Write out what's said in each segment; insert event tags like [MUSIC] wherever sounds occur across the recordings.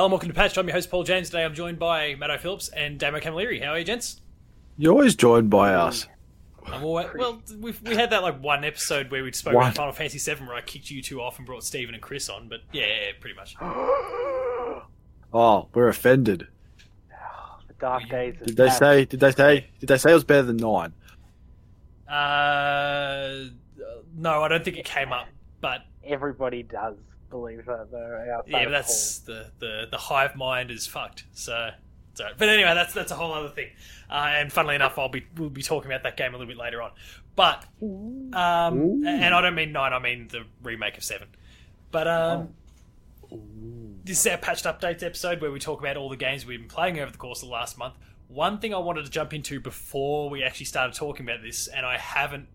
Hello, and welcome to Patch. I'm your host, Paul James. Today I'm joined by Matto Phillips and Damo Camilleri. How are you, gents? You're always joined by us. I'm all, well, we've, we had that like one episode where we spoke One. about Final Fantasy VII where I kicked you two off and brought Steven and Chris on, but yeah, yeah, pretty much. [GASPS] Oh, we're offended. The dark days. Did they past. say? Did they say? Did they say it was better than nine? Uh, no, I don't think it came up, but Everybody does believe that, though. yeah, but that's the, the, the hive mind is fucked. So, so, but anyway, that's that's a whole other thing. Uh, and funnily enough, I'll be we'll be talking about that game a little bit later on. But um, and I don't mean nine, I mean the remake of seven. But um, this is our patched updates episode where we talk about all the games we've been playing over the course of the last month. One thing I wanted to jump into before we actually started talking about this, and I haven't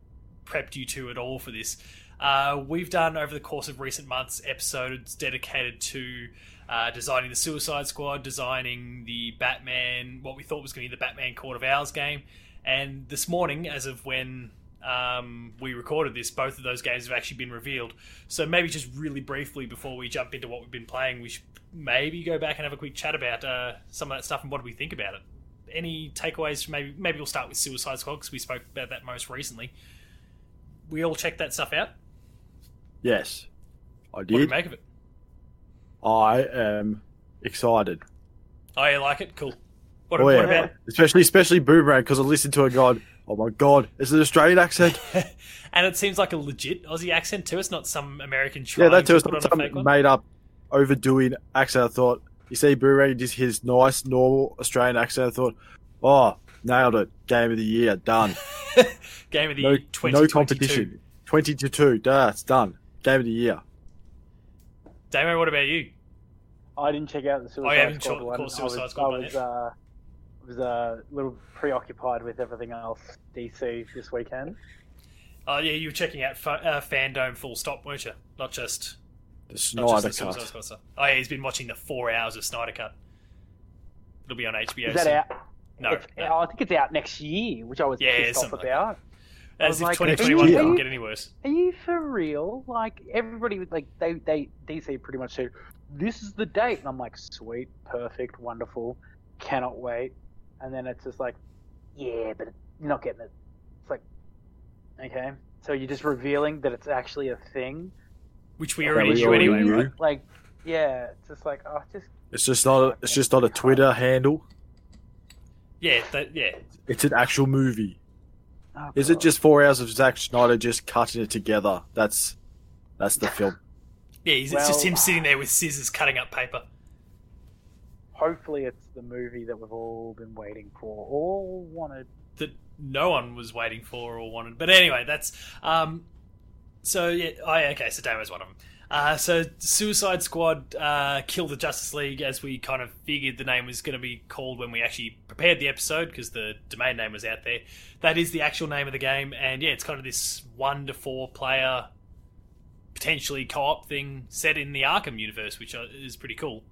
prepped you two at all for this. Uh, we've done over the course of recent months episodes dedicated to uh, designing the Suicide Squad, designing the Batman, what we thought was going to be the Batman Court of Owls game, and this morning, as of when um, we recorded this, both of those games have actually been revealed. So maybe just really briefly before we jump into what we've been playing, we should maybe go back and have a quick chat about uh, some of that stuff and what do we think about it. Any takeaways? Maybe maybe we'll start with Suicide Squad because we spoke about that most recently. We all checked that stuff out. Yes, I did. What do you make of it? I am excited. Oh, you like it? Cool. What, Oh what yeah, about? especially especially Boomerang because I listened to a God, oh my God, is it an Australian accent? [LAUGHS] and it seems like a legit Aussie accent too. It's not some American yeah, trying that too. It's not some one. made up, overdoing accent. I thought you see Boomerang just his nice normal Australian accent. I thought, oh, nailed it. Game of the year, done. [LAUGHS] Game of the No, year, no competition. Twenty to two. That's done. Game of the year. Damo, what about you? I didn't check out the Suicide Oh, you haven't Squad checked- one. Suicide I was, Squad I one was, uh, was uh, a little preoccupied with everything else DC this weekend. Oh yeah, you were checking out fa- uh, Fandom full stop, weren't you? Not just The Snyder just the Suicide cut. Squad stuff. Oh yeah, he's been watching the four hours of Snyder Cut. It'll be on HBO. Is that soon. out? No, It's- no. I think it's out next year, which I was Yeah, pissed off something like about. As if like, 2021 are couldn't you- get any worse. Are you for real? Like everybody, like they, they DC pretty much said, "This is the date," and I'm like, "Sweet, perfect, wonderful, cannot wait." And then it's just like, "Yeah, but you're not getting it." It's like, okay, so you're just revealing that it's actually a thing. Which we Okay, already knew anyway, right? Like, yeah, it's just like, oh, just It's just not. A, it's just not a Twitter handle. Yeah, that, yeah. It's an actual movie. Oh, Is it just four hours of Zack Snyder just cutting it together? That's that's the [LAUGHS] film. Yeah, he's, it's just him sitting there with scissors cutting up paper. Hopefully, it's the movie that we've all been waiting for, all wanted. that no one was waiting for or wanted. But anyway, that's um. So yeah, oh, okay. So Damo's one of them. Uh, so Suicide Squad uh, killed the Justice League as we kind of figured the name was going to be called when we actually prepared the episode because the domain name was out there. That is the actual name of the game, and yeah, it's kind of this one to four player, potentially co-op thing set in the Arkham universe, which uh, is pretty cool.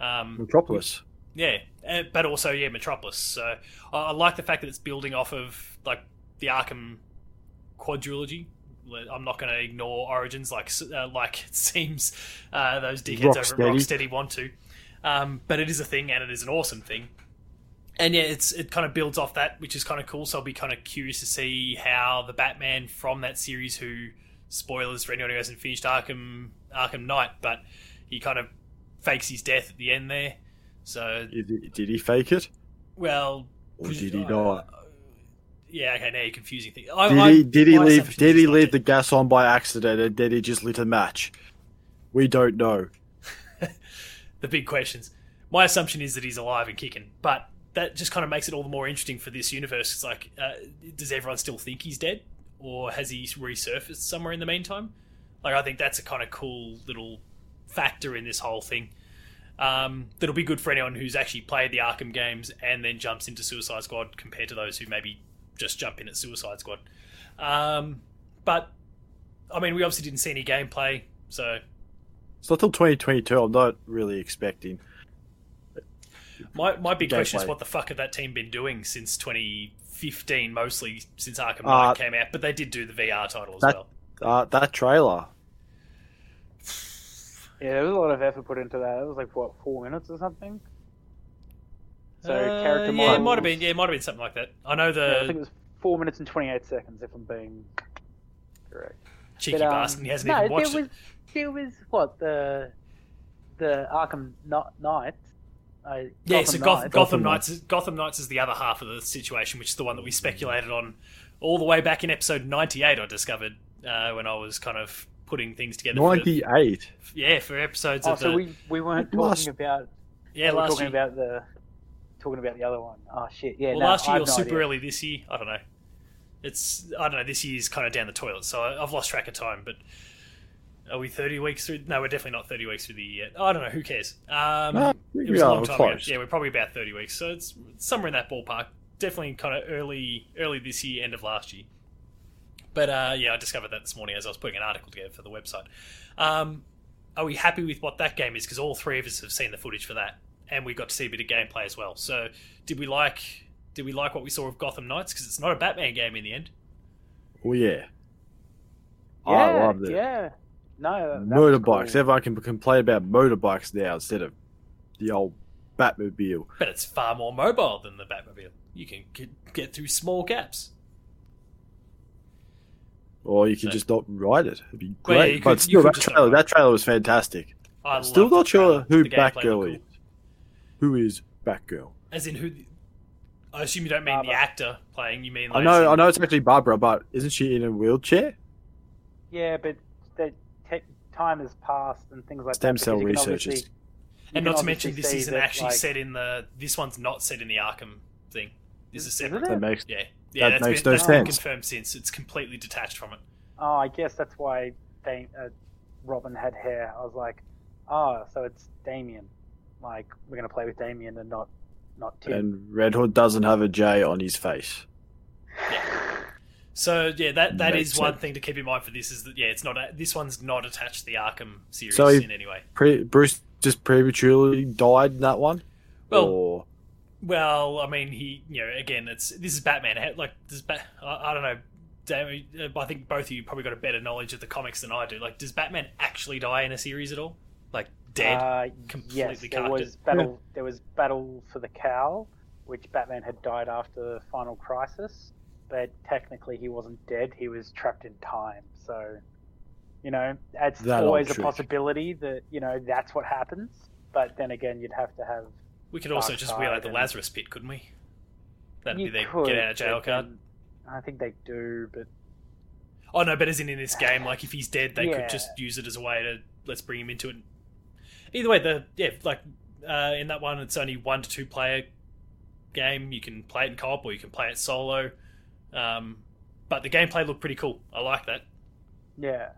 Um, Metropolis. yeah, uh, but also yeah, Metropolis. So I I like the fact that it's building off of like the Arkham quadrilogy. I'm not going to ignore Origins like uh, like it [LAUGHS] seems uh, those dickheads over at Rocksteady. Want to. Um, but it is a thing, and it is an awesome thing. And yeah, it's it kind of builds off that, which is kind of cool. So I'll be kind of curious to see how the Batman from that series, who spoilers for anyone who hasn't finished Arkham Arkham Knight, but he kind of fakes his death at the end there. So Did he, did he fake it? well, Or did he not? Yeah, okay, now you're confusing things. I, Did I- he did he leave did he leave the gas on by accident and did he just lit a match? We don't know. [LAUGHS] the big questions? My assumption is that he's alive and kicking, but that just kind of makes it all the more interesting for this universe. It's like, uh, does everyone still think he's dead, or has he resurfaced somewhere in the meantime? Like, I think that's a kind of cool little factor in this whole thing. Um, that'll be good for anyone who's actually played the Arkham games and then jumps into Suicide Squad compared to those who maybe just jump in at Suicide Squad. Um, but I mean, we obviously didn't see any gameplay, so It's not till 2022. I'm not really expecting. My my big question is what the fuck have that team been doing since 2015, mostly since Arkham Uh, Knight came out, but they did do the VR title as that- well. Uh, that trailer. Yeah, there was a lot of effort put into that. It was like what four minutes or something. So Uh, character yeah, it might have been. Yeah, it might have been something like that. I know the Yeah, I think it was four minutes and twenty eight seconds, if I'm being correct. cheeky But, um, bastard. He hasn't no, even watched there it. was there was what the the Arkham Kn- Knights. Uh, Yeah, so Gotham Goth- Knights. Gotham Gotham Knights. Is, Gotham Knights is the other half of the situation, which is the one that we speculated on all the way back in episode ninety-eight. I discovered uh, when I was kind of putting things together. For, Ninety-eight. yeah, for episodes Oh, of so the we we weren't Last- talking about yeah we were last talking year. about the talking about the other one. Oh shit, yeah. well, no, last year have or no super idea. early this year. I don't know. It's I don't know. This year's kind of down the toilet, so I, I've lost track of time. But are we thirty weeks through? No, we're definitely not thirty weeks through the year. Yet. I don't know. Who cares? Um, No, it we was a long time close. ago. Yeah, we're probably about thirty weeks, so it's somewhere in that ballpark. Definitely kind of early, early this year, end of last year. But uh, yeah, I discovered that this morning as I was putting an article together for the website. Um, are we happy with what that game is? Because all three of us have seen the footage for that, and we got to see a bit of gameplay as well. So, did we like? Did we like what we saw of Gotham Knights? Because it's not a Batman game in the end. Oh yeah. Yeah, I loved it. Yeah. No, that was Motorbikes. cool. Everyone can complain about motorbikes now instead of the old Batmobile. But it's far more mobile than the Batmobile. You can get, get through small gaps. Or you can So- just not ride it. It'd be Well, yeah, great. but could- still, you could that just trailer, that trailer was fantastic. I Still not sure who The gameplay Batgirl is. cool. Who is Batgirl? As in who? I assume you don't mean the actor playing. You mean I know, I know it's actually Barbara, but isn't she in a wheelchair? Yeah, but the te- time has passed and things like Stem that. cell because you can researchers. And not to mention, this see isn't that, actually like- set in the. This one's not set in the Arkham thing. This is Is separate. That makes Yeah, yeah. That that's makes been, no that's been confirmed since. It's completely detached from it. Oh, I guess that's why they, uh, Robin had hair. I was like, oh, so it's Damian. Like we're gonna play with Damian and not not Tim. and Red Hood doesn't have a J on his face. So yeah, that that Makes is one sense. thing to keep in mind for this is that yeah, it's not a, this one's not attached to the Arkham series So he- in any way. Pre- Bruce just prematurely died in that one. Well, or Well, I mean, he, you know, again, it's this is Batman. Like, does Bat, I, I don't know. Damn, uh, I think both of you probably got a better knowledge of the comics than I do. Like, does Batman actually die in a series at all? Like, dead? Uh, completely yes, there was it. battle. [LAUGHS] There was battle for the cowl, which Batman had died after Final Crisis, but technically he wasn't dead. He was trapped in time. So, you know, it's That always a trick. possibility that you know that's what happens. But then again, you'd have to have. we could also just wheel out Side the Lazarus pit, couldn't we? That'd you be their could, get out of jail card. then- I think they do, but Oh no, but as in in this game, like if he's dead, they Yeah. could just use it as a way to let's bring him into it. Either way, the yeah, like uh, in that one, it's only one to two player game. You can play it in co-op or you can play it solo. Um, but the gameplay looked pretty cool. I like that. yeah,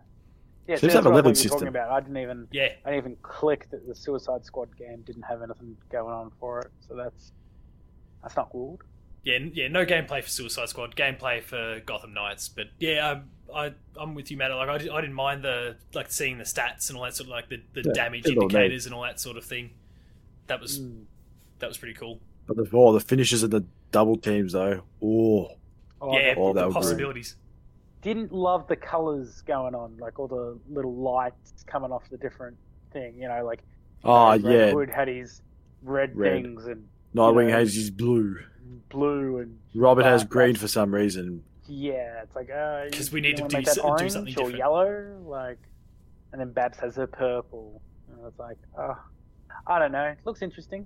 yeah. Seems so to have that's a what I leveling thought talking system. about. I didn't even. Yeah, I didn't even click that the Suicide Squad game didn't have anything going on for it. So that's that's not good. yeah, yeah. No gameplay for Suicide Squad. Gameplay for Gotham Knights. But yeah, I, I I'm with you, Matt. Like I, di- I didn't mind the like seeing the stats and all that sort of like the, the Yeah, damage it all indicators and all that sort of thing. That was Mm. that was pretty cool. but the oh, the finishes and the double teams though. Oh, Oh, yeah, the- Oh, the that was great. possibilities. didn't love the colors going on, like all the little lights coming off the different thing. You know, like oh Red yeah. Hood had his red, Red. things and Nightwing you know. has his blue. blue and Robin has green for some reason. Yeah, it's like uh, 'Cause you- we need to do make that so- do something or different. yellow, like, and then Babs has her purple. And it's like, oh, I don't know. It looks interesting.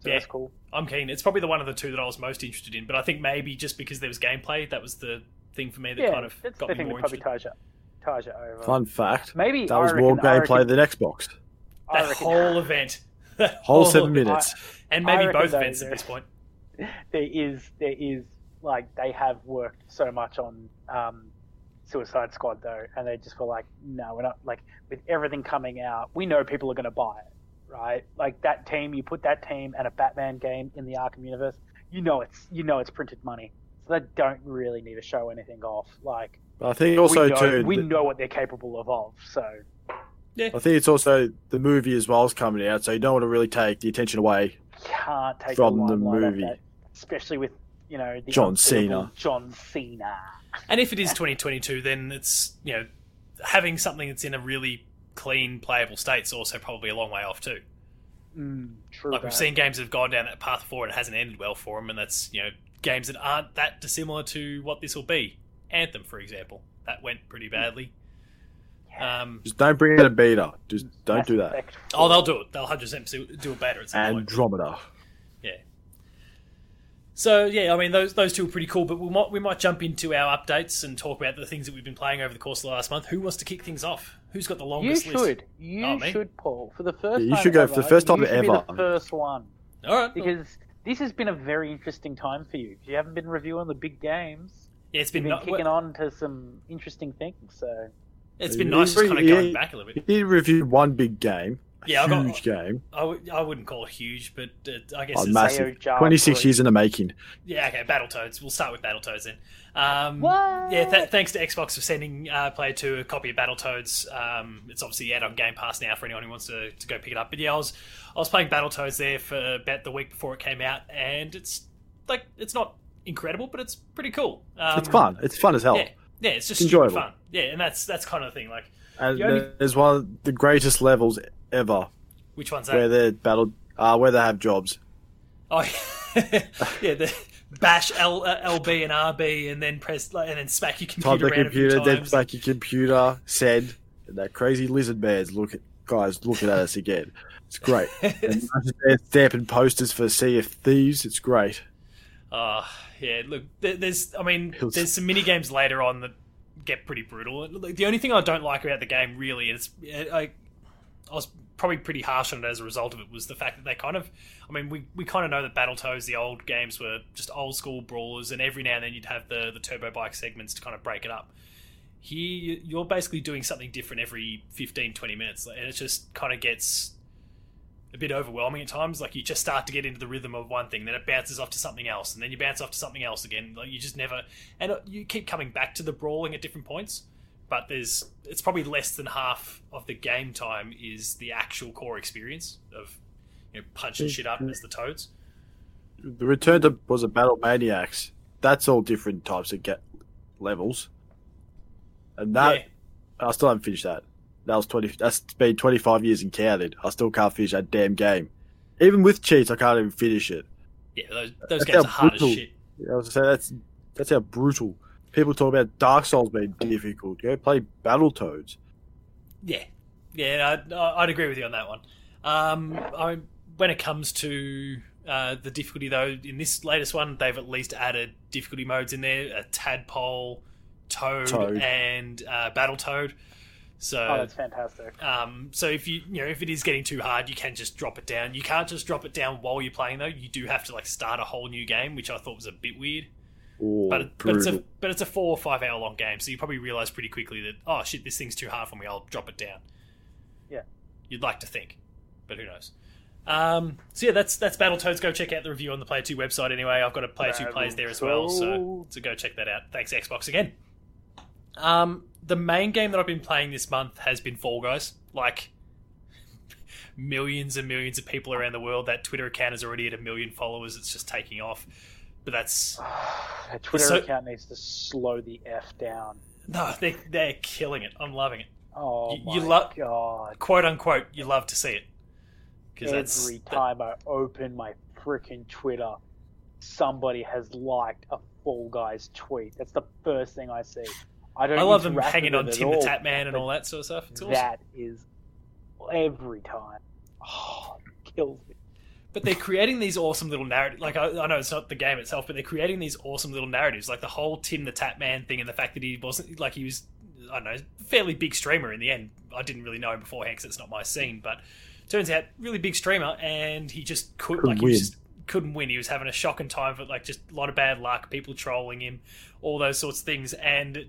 So Yeah. that's cool. I'm keen. It's probably the one of the two that I was most interested in, but I think maybe just because there was gameplay, that was the thing for me that yeah, kind of that's got the me thing more that probably interested. ties you, ties you over. Fun fact: Maybe that I was reckon, more gameplay reckon- than Xbox. I That reckon- whole event, that Whole whole seven [LAUGHS] event. minutes. and maybe both events at this point. [LAUGHS] there is there is like they have worked so much on um, Suicide Squad though, and they just were like, no, we're not like with everything coming out, we know people are going to buy it, right? Like that team, you put that team and a Batman game in the Arkham universe, you know it's you know it's printed money, so they don't really need to show anything off. Like I think also we know, too. we know what they're capable of, of so I think it's also the movie as well is coming out, so you don't want to really take the attention away. can't take From the, the movie. that, especially with you know the John Cena. John Cena. And if it is 2022, then it's you know having something that's in a really clean playable state's also probably a long way off too. Mm, true. Like we've seen games that have gone down that path before and it hasn't ended well for them, and that's you know games that aren't that dissimilar to what this will be. Anthem, for example, that went pretty badly. Um, Just don't bring in a beta. Just don't do that. Oh, they'll do it. They'll hundred percent do it better at some point. Andromeda. Yeah. So yeah, I mean those those two are pretty cool, but we might we might jump into our updates and talk about the things that we've been playing over the course of the last month. Who wants to kick things off? Who's got the You longest list? should. You Oh, me? should, Paul. For the first Yeah, you time should go ever, for the first time you should be ever. the first one. All right. Because this has been a very interesting time for you. You haven't been reviewing the big games. yeah, it's You've been, been no- kicking on to some interesting things. So it's been Yeah, nice just kind of going yeah. back a little bit. He did review one big game. A Yeah, I got- huge game. I w- I wouldn't call it huge, but uh, I guess Oh, it's, massive. Mayo 26 years in the making. yeah. Okay, Battletoads. We'll start with Battletoads then. Um, What? Yeah, th- thanks to Xbox for sending uh, Player 2 a copy of Battletoads. Um, it's obviously out on Game Pass now for anyone who wants to, to go pick it up. But yeah, I was I was playing Battletoads there for about the week before it came out, and it's like it's not incredible, but it's pretty cool. Um, It's fun. It's fun as hell. Yeah, yeah, it's just Enjoyable. fun. Yeah, and that's that's kind of the thing. Like, And only- there's one of the greatest levels ever which one's where that? they battle, uh, where they have jobs. Oh, [LAUGHS] yeah, the bash L, uh, LB and RB, and then press like, and then smack your Type computer the a few computer, then back your computer, said, and that crazy lizard bears look at guys looking at us again. It's great. [LAUGHS] and stamping posters for Sea of Thieves. It's great. Uh, yeah, look, there's, I mean, there's some mini games later on that get pretty brutal. The only thing I don't like about the game, really, and it's, I, I was probably pretty harsh on it as a result of it, was the fact that they kind of, I mean, we, we kind of know that Battletoads, the old games, were just old school brawlers, and every now and then you'd have the, the turbo bike segments to kind of break it up. Here, you're basically doing something different every 15, 20 minutes, and it just kind of gets a bit overwhelming at times. Like you just start to get into the rhythm of one thing, then it bounces off to something else, and then you bounce off to something else again. Like you just never, and you keep coming back to the brawling at different points. But there's, it's probably less than half of the game time is the actual core experience of, you know, punching shit up as the toads. The return to was a Battlemaniacs. That's all different types of get levels. And that yeah, I still haven't finished that. That was twenty. That's been twenty five years and counted. I still can't finish that damn game. Even with cheats, I can't even finish it. yeah, those, those games are hard as shit. I was say that's that's how brutal. People talk about Dark Souls being difficult. Go play Battletoads. Yeah, yeah, I'd, I'd agree with you on that one. Um, I, when it comes to uh, the difficulty, though, in this latest one, they've at least added difficulty modes in there: a tadpole, toad, Toad. and uh, battle toad. So, oh, that's fantastic. um, so if you you know if it is getting too hard, you can just drop it down. You can't just drop it down while you're playing though. You do have to like start a whole new game, which I thought was a bit weird. Oh, But but it's a but it's a four or five hour long game, so you probably realize pretty quickly that oh shit, this thing's too hard for me. I'll drop it down. Yeah. you'd like to think, but who knows? Um, so yeah, that's that's Battletoads. Go check out the review on the Player Two website. Anyway, I've got a Player Two plays there as well, so Battletoads. so go check that out. Thanks Xbox again. Um, the main game that I've been playing this month has been Fall Guys. Like [LAUGHS] millions and millions of people around the world. That Twitter account is already at a million followers. It's just taking off. But that's [SIGHS] A [SIGHS] Twitter So- account needs to slow the f down. no, they they're killing it. I'm loving it. Oh You- my you lo- god! Quote unquote, you love to see it Every time I open my freaking Twitter, somebody has liked a Fall Guys tweet. That's the first thing I see. I don't. I love them hanging on it at Tim the all, Tap Man and all that sort of stuff. It's awesome. That is every time. Oh, kills me. But they're creating these awesome little narratives. Like I, I know it's not the game itself, but they're creating these awesome little narratives. Like the whole Tim the Tatman thing, and the fact that he wasn't like he was, I don't know, fairly big streamer in the end. I didn't really know him beforehand because it's not my scene, but turns out really big streamer, and he just could Couldn't like he win. just couldn't win. He was having a shocking time for like just a lot of bad luck, people trolling him, all those sorts of things, and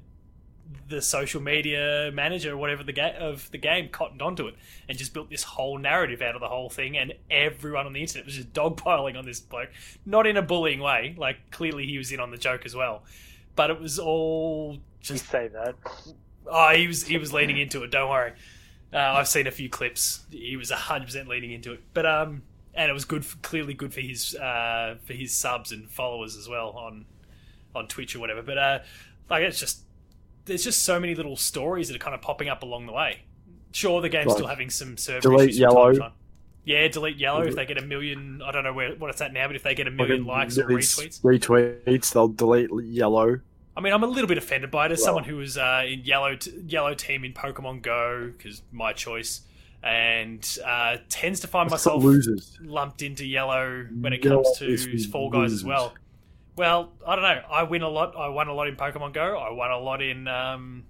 the social media manager or whatever the ga- of the game cottoned onto it and just built this whole narrative out of the whole thing and everyone on the internet was just [LAUGHS] dogpiling on this bloke. Not in a bullying way like clearly he was in on the joke as well but it was all You just say that. oh he was he was leaning into it don't worry. Uh, I've seen a few clips. He was 100% leaning into it. But um and it was good for, clearly good for his uh for his subs and followers as well on on Twitch or whatever. But uh like it's just there's just so many little stories that are kind of popping up along the way. Sure, the game's Like, still having some server delete issues. from time yellow. time. Yeah, delete yellow if they get a million. I don't know where what it's at now, but if they get a Like, million likes or retweets. retweets, they'll delete yellow. I mean, I'm a little bit offended by it as Well- someone who was uh, in yellow t- yellow team in Pokemon Go because my choice, and uh, tends to find myself lumped into yellow when it Yellow comes to Fall Guys as well. Well, I don't know. I win a lot. I won a lot in Pokemon Go. I won a lot in um,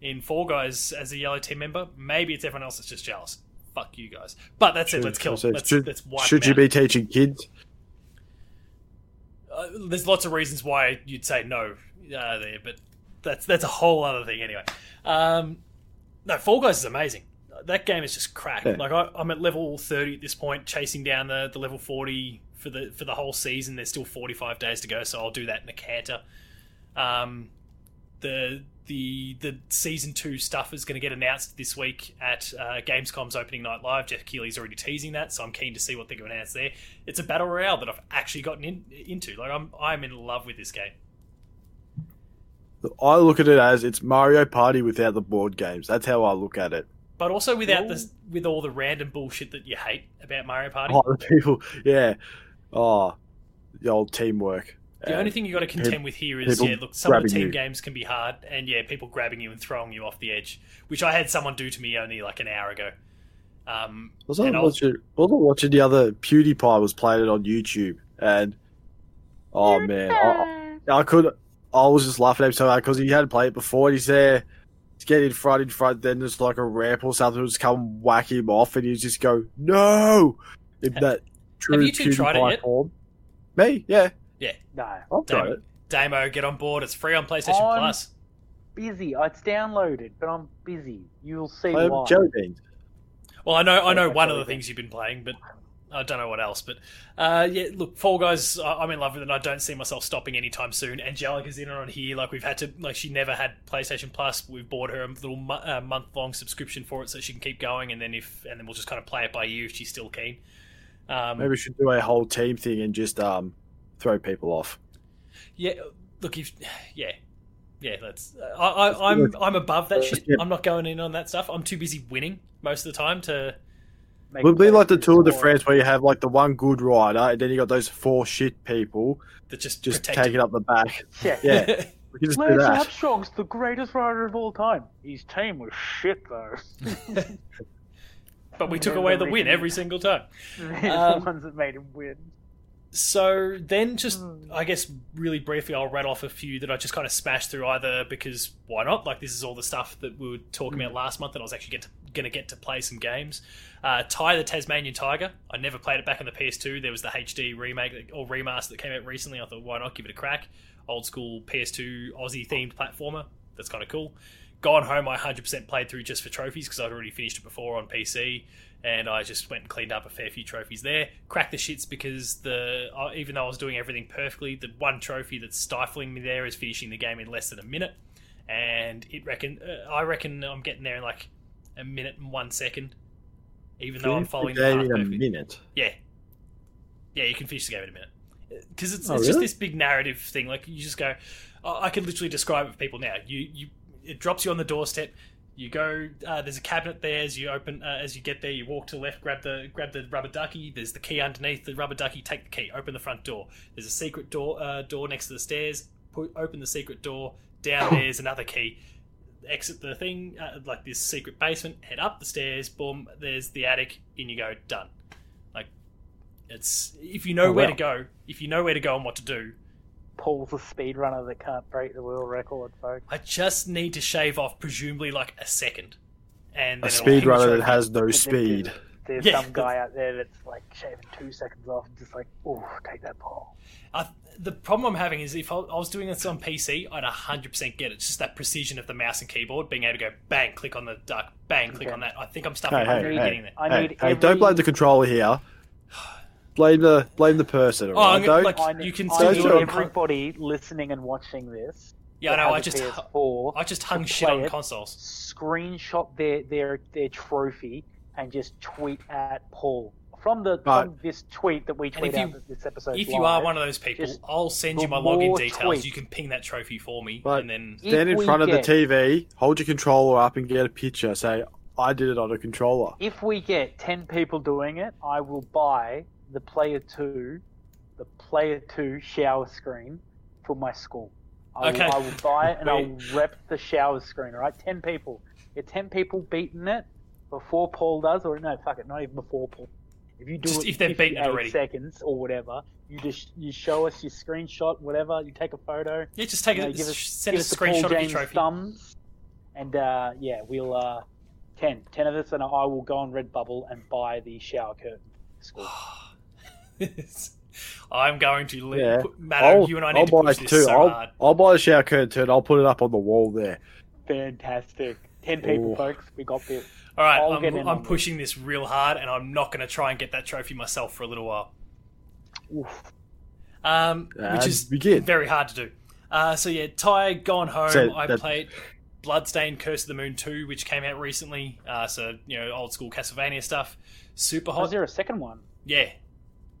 in Fall Guys as a yellow team member. Maybe it's everyone else that's just jealous. Fuck you guys. But that's it. Let's kill. So Let's, should let's wipe should you be teaching kids? Uh, there's lots of reasons why you'd say no uh, there, but that's that's a whole other thing anyway. Um, no, Fall Guys is amazing. That game is just crack. Yeah. Like I, I'm at level 30 at this point, chasing down the, the level 40 for the for the whole season. There's still 45 days to go, so I'll do that in a canter. Um, the the the season two stuff is going to get announced this week at uh, Gamescom's opening night live. Geoff Keighley's already teasing that, so I'm keen to see what they're going to announce there. It's a battle royale that I've actually gotten in, into. Like I'm I'm in love with this game. I look at it as it's Mario Party without the board games. That's how I look at it. but also without Ooh. this with all the random bullshit that you hate about Mario Party. Oh, the people, yeah. Oh, the old teamwork. the And only thing you got to contend with here is yeah, look, some of the team you. games can be hard, and yeah, people grabbing you and throwing you off the edge, which I had someone do to me only like an hour ago. Um, Was I was- watching? Was I watching the other PewDiePie was playing it on YouTube, and oh man, I, I could. I was just laughing at him so hard because he had played it before. And he's there, he's getting in front, in front. Then there's like a ramp or something, would just come whack him off, and he just go no. In that true you two tried it PewDiePie yet? form. Me, yeah, Yeah. No, I've tried Damo, it. Damo, get on board. It's free on PlayStation On- Plus. busy. It's downloaded, but I'm busy. You'll see Play why. jelly beans. Well, I know I know Yeah, one of the absolutely. things you've been playing, but I don't know what else. But uh, yeah, look, Fall Guys, I- I'm in love with it. and I don't see myself stopping anytime soon. Angelica's in on here. Like we've had to, like she never had PlayStation Plus. We've bought her a little mo- uh, month long subscription for it so she can keep going, and then if and then we'll just kind of play it by ear if she's still keen. Um, Maybe we should do a whole team thing and just um throw people off. Yeah, look, if yeah, yeah, let's. I, I, I'm I'm above that shit. I'm not going in on that stuff. I'm too busy winning most of the time to. Make It would be like the Tour de. France where you have like the one good rider, and then you got those four shit people That just, just protect taking up the back. Yeah. Yeah, [LAUGHS] we can just do Lance that. Armstrong's the greatest rider of all time. His team was shit though. [LAUGHS] [LAUGHS] but we took away the win every single time. [LAUGHS] Um, the ones that made him win. So then, just Hmm. I guess really briefly, I'll rattle off a few that I just kind of smashed through either because why not? Like this is all the stuff that we were talking about last month, and I was actually get gonna get to play some games. Uh, Ty the Tasmanian Tiger. I never played it back on the PS2. There was the HD remake or remaster that came out recently. I thought, why not give it a crack? Old school PS2 Aussie themed platformer. That's kind of cool. Gone Home, I 100% played through just for trophies because I'd already finished it before on PC, and I just went and cleaned up a fair few trophies there. Cracked the shits because the uh, even though I was doing everything perfectly, the one trophy that's stifling me there is finishing the game in less than a minute, and it reckon uh, I reckon I'm getting there in like a minute and one second, even though I'm Finish the following the game path in a minute. Yeah, yeah, you can finish the game in a minute because it's, Oh, it's just this big narrative thing. Like you just go, I I could literally describe it for people now. You you it drops you on the doorstep. You go. Uh, there's a cabinet there. As you open, uh, as you get there, you walk to the left, grab the grab the rubber ducky. There's the key underneath the rubber ducky. Take the key. Open the front door. There's a secret door uh, door next to the stairs. Put, open the secret door. Down there's another key. Exit the thing uh, like this secret basement. Head up the stairs. Boom. There's the attic. In you go. Done. Like it's if you know Oh, where wow. to go. If you know where to go and what to do. Paul's a speedrunner that can't break the world record, folks. I just need to shave off presumably like a second. And A then it'll hang the speedrunner that has no speed. There's Yeah. some guy out there that's like shaving two seconds off and just like, oh, take that Paul. I, the problem I'm having is if I, I was doing this on PC, I'd 100% get it. It's just that precision of the mouse and keyboard, being able to go bang, click on the duck, bang, click Okay. on that. I think I'm stuck. Hey, it hey, under need- getting hey, there. I hey, need hey, every- don't blame the controller here. Blame the blame the person. Oh, alright? I'm gonna- Don't- like- You can I still need do everybody listening and watching this. Yeah, I that know. I has a just, PS4, I just hung to shit play on it. consoles. screenshot their their their trophy and just tweet at Paul from the Right. from this tweet that we And tweet if out you- that this episode. If you are one of those people, just I'll send the you my login more details. tweets- You can ping that trophy for me, But- and then If Stand in we front of the get- TV, hold your controller up, and get a picture. Say, I did it on a controller. If we get ten people doing it, I will buy the player two, the player two shower screen for my school. I, Okay. will, I will buy it and I'll rep the shower screen. All right, ten people. Get ten people beating it before Paul does, or no, fuck it, not even before Paul. If you do Just it if they've beaten it 58 already. seconds or whatever, you just you show us your screenshot, whatever. You take a photo. Yeah, just take you know, a give us, send give us a the Paul screenshot of your James trophy. thumbs, and uh, yeah, we'll uh, 10, 10 of us, and I will go on Redbubble and buy the shower curtain. [SIGHS] [SIGHS] [SIGHS] School. [LAUGHS] I'm going to li- Yeah. put, Matt, I'll, you and I I'll need to buy push this too. so I'll, hard. I'll buy the shower curtain too, and I'll put it up on the wall there. Fantastic. Ten people, Ooh. folks. We got this. All right, I'll I'm, I'm pushing this real hard, and I'm not going to try and get that trophy myself for a little while, um, Uh, which is begin. very hard to do. Uh, so yeah, Ty, gone home. So I that- played Bloodstained: Curse of the Moon 2, which came out recently. Uh, so you know, old school Castlevania stuff. Super Was hot. there a second one? Yeah.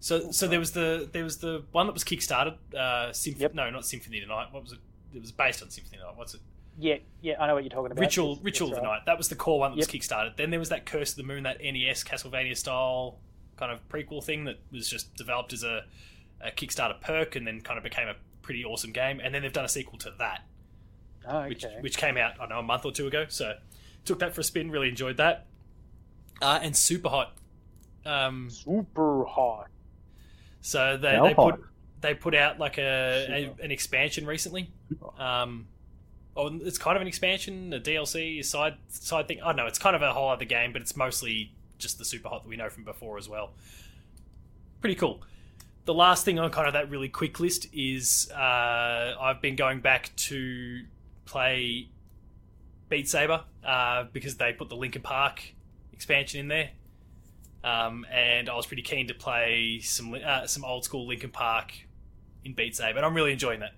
So so there was the there was the one that was kickstarted. Uh, Symph- Yep. No, not Symphony of the Night. What was it? It was based on Symphony of the Night. What's it? Yeah, yeah, I know what you're talking about. Ritual That's- Ritual that's of the right. Night. That was the core one that was Yep. kickstarted. Then there was that Curse of the Moon, that NES Castlevania style kind of prequel thing that was just developed as a, a Kickstarter perk and then kind of became a pretty awesome game. And then they've done a sequel to that, Oh, okay. which which came out I don't know a month or two ago. So took that for a spin. Really enjoyed that. Uh, and super hot. Um, Super hot. So they, they put they put out like a, a an expansion recently. Um, oh, it's kind of an expansion, a DLC, a side side thing. I oh no, it's kind of a whole other game, but it's mostly just the super hot that we know from before as well. Pretty cool. The last thing on kind of that really quick list is uh, I've been going back to play Beat Saber uh, because they put the Linkin Park expansion in there. Um, and I was pretty keen to play some uh, some old school Linkin Park in Beat Saber, and I'm really enjoying that.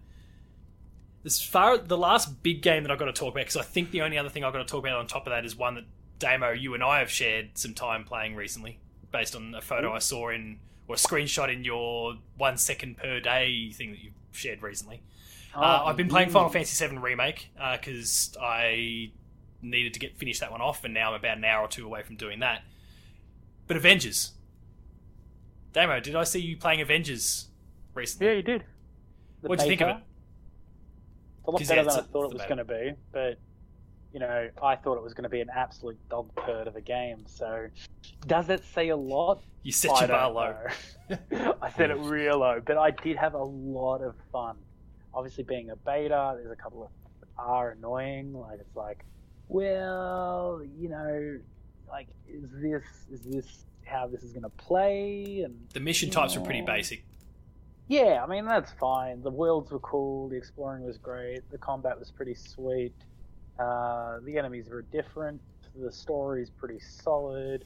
As far the last big game that I've got to talk about, because I think the only other thing I've got to talk about on top of that is one that Damo, you and I have shared some time playing recently, based on a photo I saw in or a screenshot in your one second per day thing that you've shared recently. Uh, Oh, I've been playing. Final Fantasy VII Remake because I needed to get finish that one off, and now I'm about an hour or two away from doing that. But Avengers, Damo, did I see you playing Avengers recently? Yeah, you did. The What'd you think of it? It's a lot 'Cause, better yeah, than I thought it was going to be, but you know, I thought it was going to be an absolute dog turd of a game. So, does it say a lot? You set I your bar low. [LAUGHS] [LAUGHS] I set it real low, but I did have a lot of fun. Obviously, being a beta, there's a couple of are annoying. Like it's like, well, you know, like is this is this how this is going to play? And The mission types were pretty basic. yeah, I mean that's fine. The worlds were cool. The exploring was great. The combat was pretty sweet. Uh, the enemies were different. The story's pretty solid.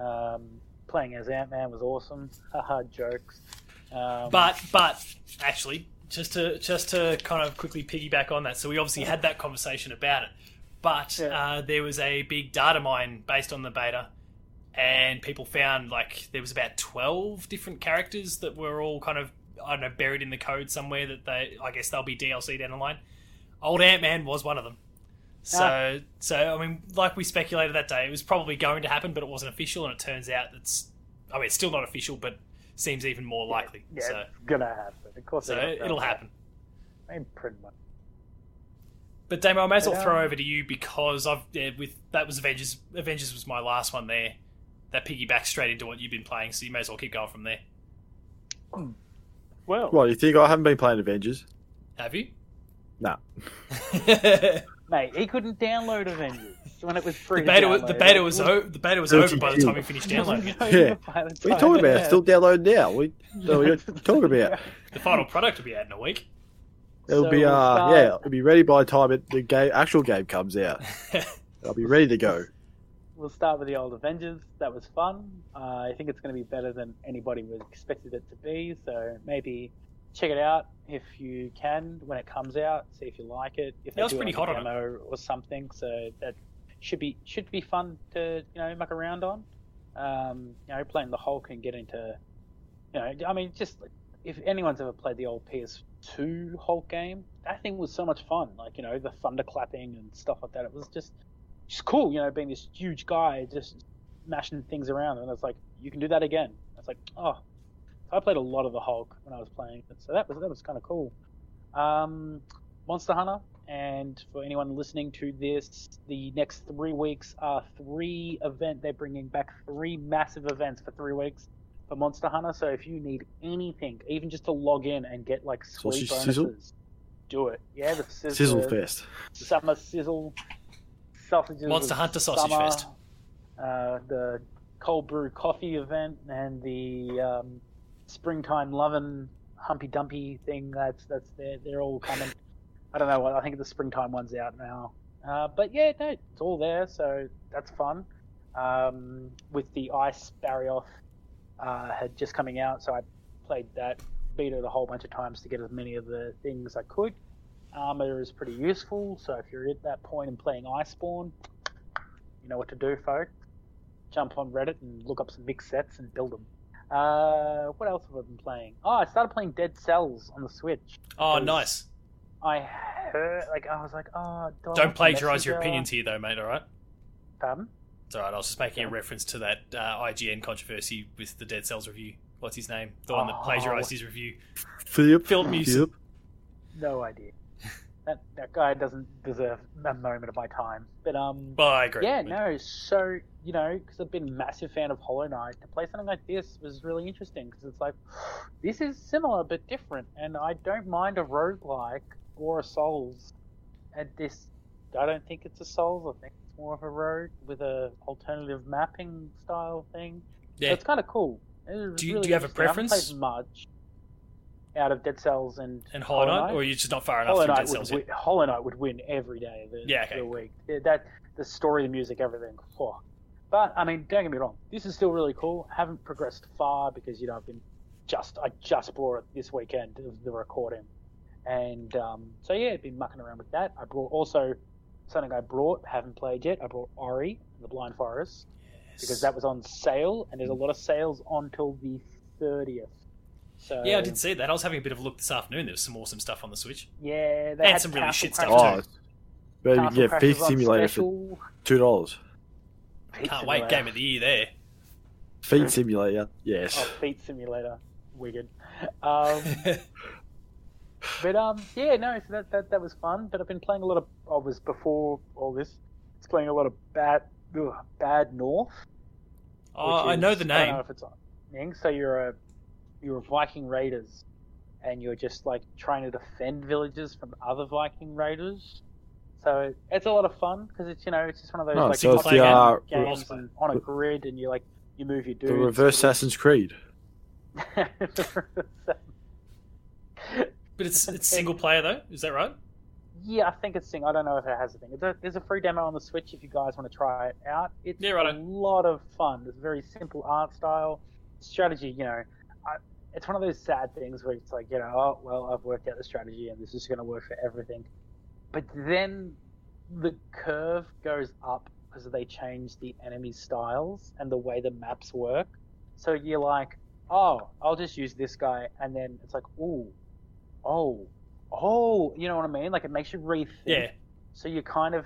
Um, playing as Ant Man was awesome. [LAUGHS] Haha, jokes. Um, But but actually, just to just to kind of quickly piggyback on that, so we obviously had that conversation about it. But Yeah. uh, there was a big data mine based on the beta, and people found like there was about twelve different characters that were all kind of I don't know buried in the code somewhere that they I guess they'll be DLC down the line. Old Ant Man was one of them. So so I mean, like we speculated that day, it was probably going to happen, but it wasn't official, and it turns out it's I mean it's still not official, but seems even more likely. yeah, so it's gonna happen. Of course, so it'll happen. I mean, pretty much. But Damo, I may as well But, throw over to you because I've yeah, with that was Avengers. Avengers was my last one there. That piggybacks straight into what you've been playing, so you may as well keep going from there. Well, What, you think I haven't been playing Avengers? Have you? No. the [LAUGHS] mate, he couldn't download Avengers when it was free. to beta, was- the download. beta It was o- the beta was It over by the time we finished downloading it. [LAUGHS] Yeah. By the What are you talking about? yeah. Still downloading now. We, what are you talking about? [LAUGHS] The final product will be out in a week. It'll So be we'll uh start- yeah, it'll be ready by the time it, the game actual game comes out. [LAUGHS] I'll be ready to go. We'll start with the old Avengers. That was fun. Uh, I think it's going to be better than anybody would expected it to be. So maybe check it out if you can when it comes out. See if you like it. If Yeah, I was do pretty like hot a on it. or something. So that should be should be fun to you know muck around on. Um, you know, playing the Hulk and get into you know, I mean, just if anyone's ever played the old PS2 Hulk game, that thing was so much fun. Like you know, the thunder clapping and stuff like that. It was just it's cool, you know, being this huge guy just smashing things around, and it's like you can do that again. It's like oh, so I played a lot of the Hulk when I was playing so that was that was kind of cool. Um, Monster Hunter, and for anyone listening to this, the next three weeks are three event. They're bringing back three massive events for three weeks for Monster Hunter. So if you need anything, even just to log in and get like sweet Sausage bonuses, sizzle? do it. Yeah, the sizzle, Sizzle Fest. summer sizzle sausages. Monster Hunter Sausage summer, Fest. Uh, the cold brew coffee event and the um, springtime lovin' humpy dumpy thing. That's that's they're, they're all coming. I don't know. What I think the springtime one's out now. Uh, but yeah, no, it's all there, so that's fun. Um, with the ice barrier uh, had just coming out, so I played that, beat it a whole bunch of times to get as many of the things I could. Armor is pretty useful, so if you're at that point in playing Iceborne, you know what to do, folk. Jump on Reddit and look up some mixed sets and build them. Uh, what else have I been playing? Oh, I started playing Dead Cells on the Switch. Oh, nice. I heard, like, I was like, oh, do don't want plagiarize your opinions here, though, mate. All right. Pardon? It's all right. I was just making a reference to that uh, IGN controversy with the Dead Cells review. What's his name? The one that Oh. plagiarized his review. Philip. Filip Miucin. Philip. No idea. that that guy doesn't deserve a moment of my time. But um, Well, I agree. yeah, no. So you know, because I've been a massive fan of Hollow Knight, to play something like this was really interesting because it's like [SIGHS] this is similar but different, and I don't mind a roguelike or a Souls. And this, I don't think it's a Souls. I think it's more of a rogue with a alternative mapping style thing. So Yeah. it's kind of cool. Do you- really do you have a. I preference? much out of Dead Cells and And Hollow Knight, or you're just not far enough Hollow Knight Dead Cells would win, Hollow Knight would win every day of the, Yeah, okay. the week. That the story, the music, everything. But I mean, don't get me wrong. This is still really cool. haven't progressed far because you know I've been just I just brought it this weekend of the recording, and um, so yeah, I've been mucking around with that. I brought also something I brought haven't played yet. I brought Ori the Blind Forest because that was on sale, and there's a lot of sales until the thirtieth. So Yeah, I did see that. I was having a bit of a look this afternoon. There was some awesome stuff on the Switch. Yeah, they And had some really shit stuff Crashers- too. Oh, better Castle get Crashers Feet Simulator for two dollars. Can't wait. Game of the year there. Feet Simulator. Yes. Oh, Feet Simulator. Wicked. Um, [LAUGHS] but um, yeah, no, so that, that that was fun. But I've been playing a lot of. I was before all this. It's playing a lot of Bad ugh, Bad North. oh, which I know is- the I don't name. know if it's on. thing. So you're a you're a Viking raiders, and you're just like trying to defend villages from other Viking raiders. So it's a lot of fun because it's you know it's just one of those Oh, like so it's the, uh, games multiplayer. on a grid, and you like you move your dudes. the reverse Assassin's Creed. [LAUGHS] [LAUGHS] But it's it's single player though. Is that right? Yeah, I think it's thing. I don't know if it has a thing. It's a, there's a free demo on the Switch if you guys want to try it out. It's Yeah, righto. a lot of fun. It's a very simple art style. Strategy, you know, I, it's one of those sad things where it's like, you know, oh, well, I've worked out the strategy and this is going to work for everything. But then the curve goes up because they change the enemy styles and the way the maps work. So you're like, oh, I'll just use this guy. And then it's like, ooh, oh, oh, you know what I mean? Like it makes you rethink. Yeah. So you kind of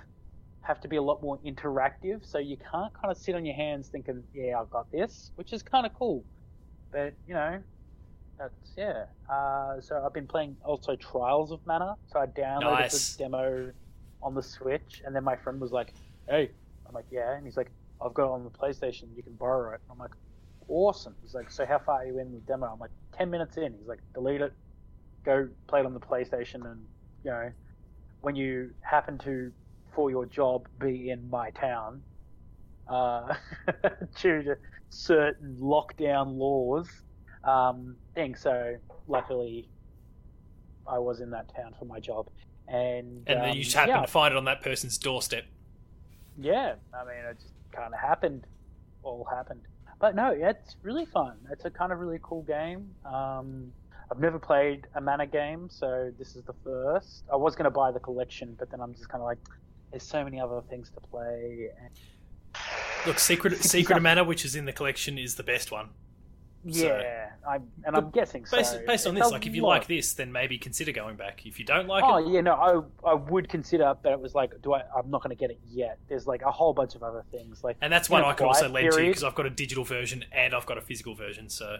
have to be a lot more interactive. So you can't kind of sit on your hands thinking, yeah, I've got this, which is kind of cool. But, you know, that's, yeah. Uh, so I've been playing also Trials of Mana. So I downloaded Nice. the demo on the Switch. And then my friend was like, hey, I'm like, yeah. And he's like, I've got it on the PlayStation. You can borrow it. I'm like, awesome. He's like, so how far are you in the demo? I'm like, 10 minutes in. He's like, delete it, go play it on the PlayStation, and you know, when you happen to, for your job, be in my town, uh, [LAUGHS] due to certain lockdown laws, um, thing. So luckily, I was in that town for my job, and And um, then you just happen yeah, to find it on that person's doorstep. yeah, I mean, it just kind of happened. All happened. But no, it's really fun. It's a kind of really cool game. Um, I've never played a mana game, so this is the first. I was going to buy the collection, but then I'm just kind of like, there's so many other things to play. And... [SIGHS] Look, Secret [LAUGHS] Secret of Mana, which is in the collection, is the best one. So- Yeah, I'm, and I'm guessing so. Based, based on this, like if you lot. like this, then maybe consider going back. If you don't like Oh it, oh yeah, no, I I would consider, but it was like, do I? I'm not going to get it yet. There's like a whole bunch of other things, like and that's a I could also lend to you because I've got a digital version and I've got a physical version, so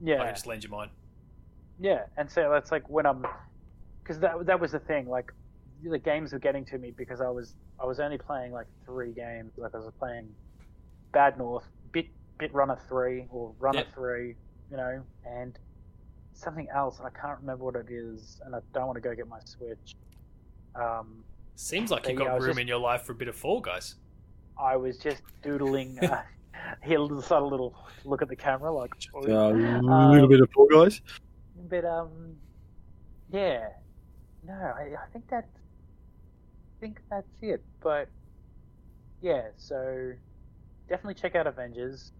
yeah, I can just lend you mine. Yeah. And so that's like when I'm, because that that was the thing. Like the games were getting to me because I was I was only playing like three games. Like I was playing Bad North, Bit Bit Runner three or Runner Yeah. three, you know, and something else. And I can't remember what it is, and I don't want to go get my Switch. Um, Seems like you've got was room just- in your life for a bit of Fall Guys. I was just doodling. Uh, [LAUGHS] he'll decide a little look at the camera, like, Uh, a little bit of Fall Guys. But um, yeah, no, I, I think that, I think that's it. But yeah, so definitely check out Avengers.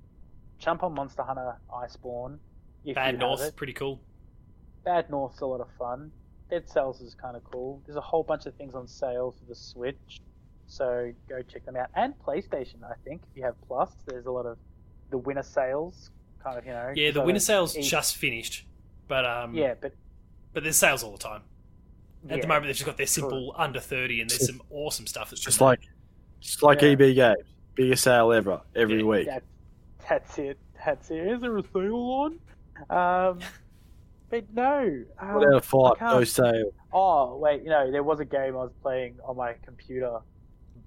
Jump on Monster Hunter Iceborne. If Bad North, pretty cool. Bad North's a lot of fun. Dead Cells is kind of cool. There's a whole bunch of things on sale for the Switch, so go check them out. And PlayStation, I think if you have Plus, there's a lot of the winter sales, kind of you know. Yeah, the so winter sales each- just finished, but um, Yeah, but but there's sales all the time. At yeah, the moment, they've just got their true. simple under thirty, and there's some awesome stuff that's Just like, just like Yeah. EB Games, biggest sale ever every Yeah, week. that, that's it. That's it. Is there a sale on? Um, [LAUGHS] but no. Um, What out of five, I no sale. Oh wait, you know there was a game I was playing on my computer,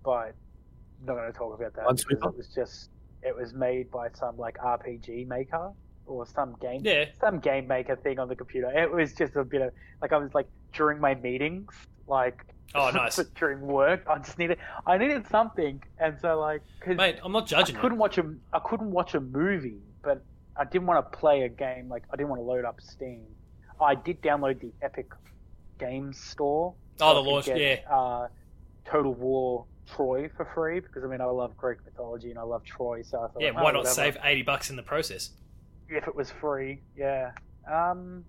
but I'm not going to talk about that because it was just it was made by some like RPG maker or some game Yeah, some game maker thing on the computer. It was just a bit of like I was like during my meetings, like Oh, [LAUGHS] nice. during work, I just needed I needed something, and so like cause mate, I'm not judging I couldn't watch a I couldn't watch a movie, but I didn't want to play a game like I didn't want to load up Steam. I did download the Epic Games Store. Oh, the launch, yeah. Uh, Total War Troy for free because I mean I love Greek mythology and I love Troy, so I thought Yeah, oh, why not whatever. save eighty bucks in the process, if it was free? Yeah. Um.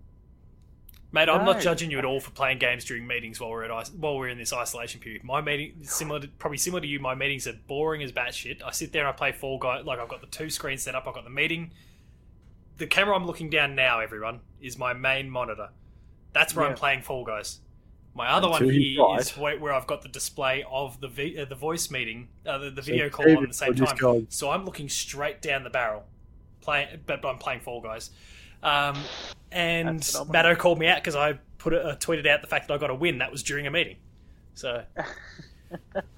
mate? I'm not judging you at all for playing games during meetings while we're at while we're in this isolation period. My meeting similar, to, probably similar to you. My meetings are boring as batshit. I sit there and I play Fall Guy. Like I've got the two screens set up. I've got the meeting. The camera I'm looking down now, everyone, is my main monitor. That's where I'm playing Fall Guys. My other one Until he's here right. is where, where I've got the display of the vi- uh, the voice meeting, uh, the, the So video call on at the same time. go- So I'm looking straight down the barrel, playing, but I'm playing Fall Guys. Um, and That's. Matto called me out because I put a, uh, tweeted out the fact that I got a win. That was during a meeting, so [LAUGHS] I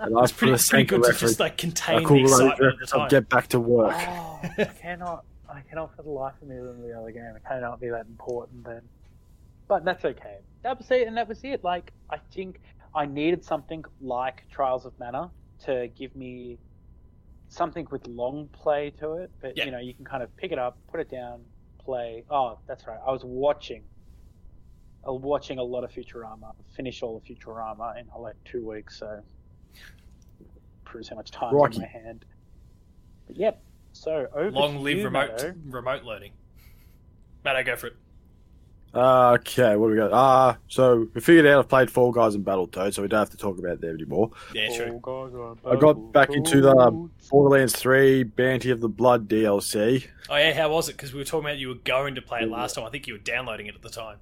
it's pretty, put pretty good to just like I contain call the it excitement at the reference. I'll get back to work. Oh, I cannot. I cannot for the life of me remember the other game. It cannot be that important then. But that's okay. That was it, and that was it. Like I think I needed something like Trials of Mana to give me something with long play to it. But Yeah. you know, you can kind of pick it up, put it down, play. Oh, that's right. I was watching. I was watching a lot of Futurama. Finish all of Futurama in uh, like two weeks. So proves how much time Rocky. in my hand. But yep. So over Long to live you, remote remote learning. Matto, go for it. Uh, okay, what do we got? Ah, so we figured out I've played Fall Guys and Battletoads, so we don't have to talk about them anymore. Yeah, true. I got back into the Borderlands 3 Bounty of the Blood DLC. Oh yeah, how was it? Because we were talking about you were going to play it last time. I think you were downloading it at the time.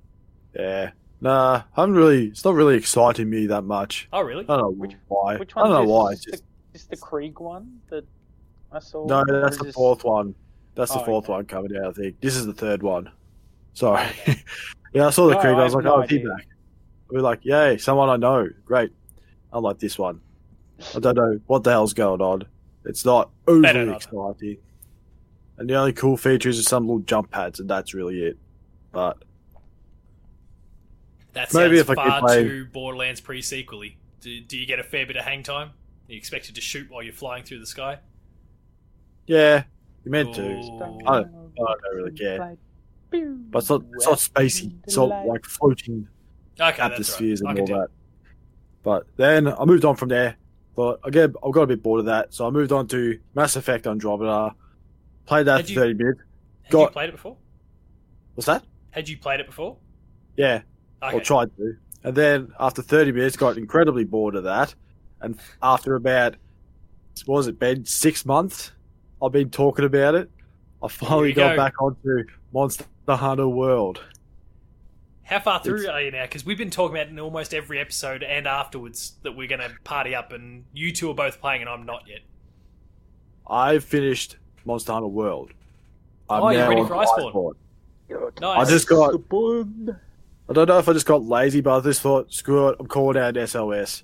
Yeah. Nah, I haven't really, it's not really exciting me that much. Oh really? I don't know Which- why. Which I one? don't know is why. this? It's the, is the Krieg one that I saw? no, that's the this- fourth one. That's the Oh, fourth okay. one coming out, I think. This is the third one. Sorry. [LAUGHS] yeah, I saw the No, Krieg. I I was have like, no oh, feedback. We're like, yay, someone I know. Great. I like this one. I don't know what the hell's going on. It's not overly exciting. And the only cool features are some little jump pads, and that's really it. But That Maybe if I far play- too Borderlands pre-sequely. Do, do you get a fair bit of hang time? Are you expected to shoot while you're flying through the sky? yeah, you meant to. I don't- I don't really care. But it's not, it's not spacey. It's not like floating Okay, that's atmospheres right. I and all do- that. But then I moved on from there. But again, I got a bit bored of that, so I moved on to Mass Effect Andromeda. Played that Had for you- 30 minutes. Had you got- played it before? What's that? Had you played it before? Yeah, Okay. or tried to. And then after 30 minutes, got incredibly bored of that. And after about, what was it, Ben, six months, I've been talking about it. I finally got go. back onto Monster Hunter World. How far through It's- are you now? Because we've been talking about it in almost every episode and afterwards that we're going to party up, and you two are both playing, and I'm not yet. I've finished Monster Hunter World. I'm Oh, you're now ready on for Iceborne. I Nice. just got. Iceborne. I don't know if I just got lazy, but I just thought, screw it, I'm calling out SOS.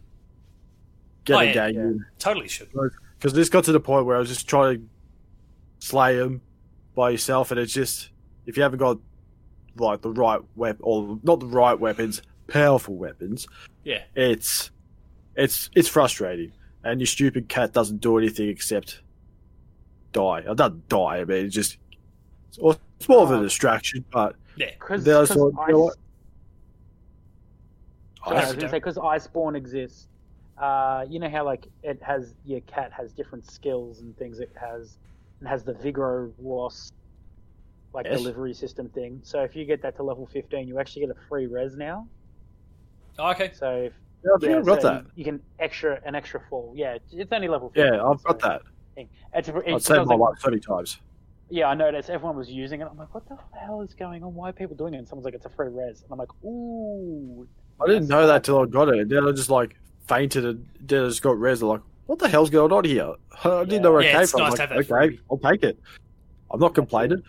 Get Oh, a yeah. game Yeah. Totally should. Because this got to the point where I was just trying to slay them by yourself, and it's just if you haven't got like the right weapon or not the right weapons, powerful weapons, Yeah. it's it's it's frustrating, and your stupid cat doesn't do anything except die. I don't die. I mean, it's just it's, it's more of a Oh. distraction, but Yeah. Because Then I thought, you know what? I was going to say because Iceborne exists. Uh, you know how like it has your cat has different skills and things. It has it has the Vigoro loss like Yes. delivery system thing. So if you get that to level fifteen, you actually get a free res now. Oh, okay. So if yeah, yeah, I've got so that. You, you can extra an extra fall. Yeah, it's only level. 15, Yeah, I've got so that. It's, it's, I've it's saved my like- life so many times. Yeah, I noticed everyone was using it. I'm like, what the hell is going on? Why are people doing it? And someone's like, it's a free res. And I'm like, ooh. I didn't know that till I got it. And then I just like fainted and then I just got res. I'm like, what the hell's going on here? I didn't know where Yeah, it came from. nice like, okay. I'll take it. I'm not complaining.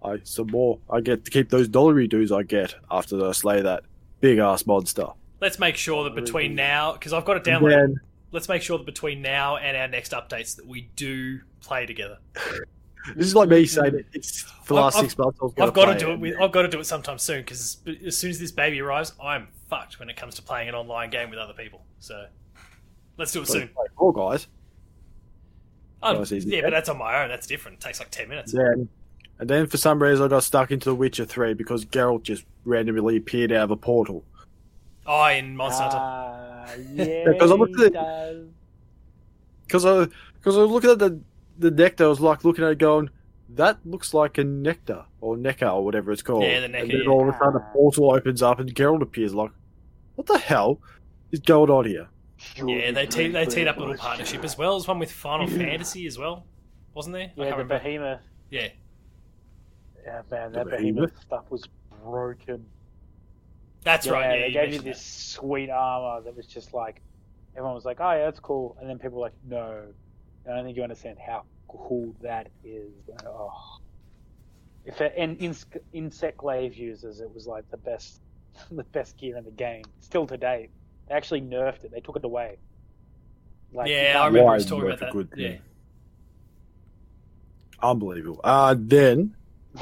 I some more. I get to keep those dollary dues I get after I slay that big ass monster. Let's make sure that between now, because I've got it downloaded. then Let's make sure that between now and our next updates that we do play together. this is like me saying it, it's for the last I've- six months. I was I've got to do it. With, I've got to do it sometime soon because as soon as this baby arrives, I'm fucked when it comes to playing an online game with other people. So let's do it soon. Play Fall Guys. Um, Nice, easy. yeah, but that's on my own. That's different. It takes like ten minutes. Then, and then for some reason I got stuck into The Witcher Three because Geralt just randomly appeared out of a portal. Oh, in Monster Hunter. Ah, [LAUGHS] yeah, Because I looked at- does. Because I because I was looking at the the nectar, I was like looking at it going, that looks like a nectar or neckar or whatever it's called. Yeah, the neckar, And then yeah. all of a sudden a portal opens up and Geralt appears. Like, what the hell is going on here? Yeah, they te- they teed up a little partnership as well. There's one with Final Fantasy as well, wasn't there? I Yeah, can't the remember. behemoth. Yeah, Yeah, man, that behemoth? behemoth stuff was broken. that's yeah, right. Yeah, they you gave you mentioned this sweet armor that was just like, everyone was like, oh yeah, that's cool, and then people were like, no, I don't think you understand how cool that is. And, oh. If it, and in insect glaive users, it was like the best, [LAUGHS] the best gear in the game. Still to date, they actually nerfed it. They took it away. Like, Yeah, I remember Why us talking about a that. good Yeah. thing? Unbelievable. Uh, then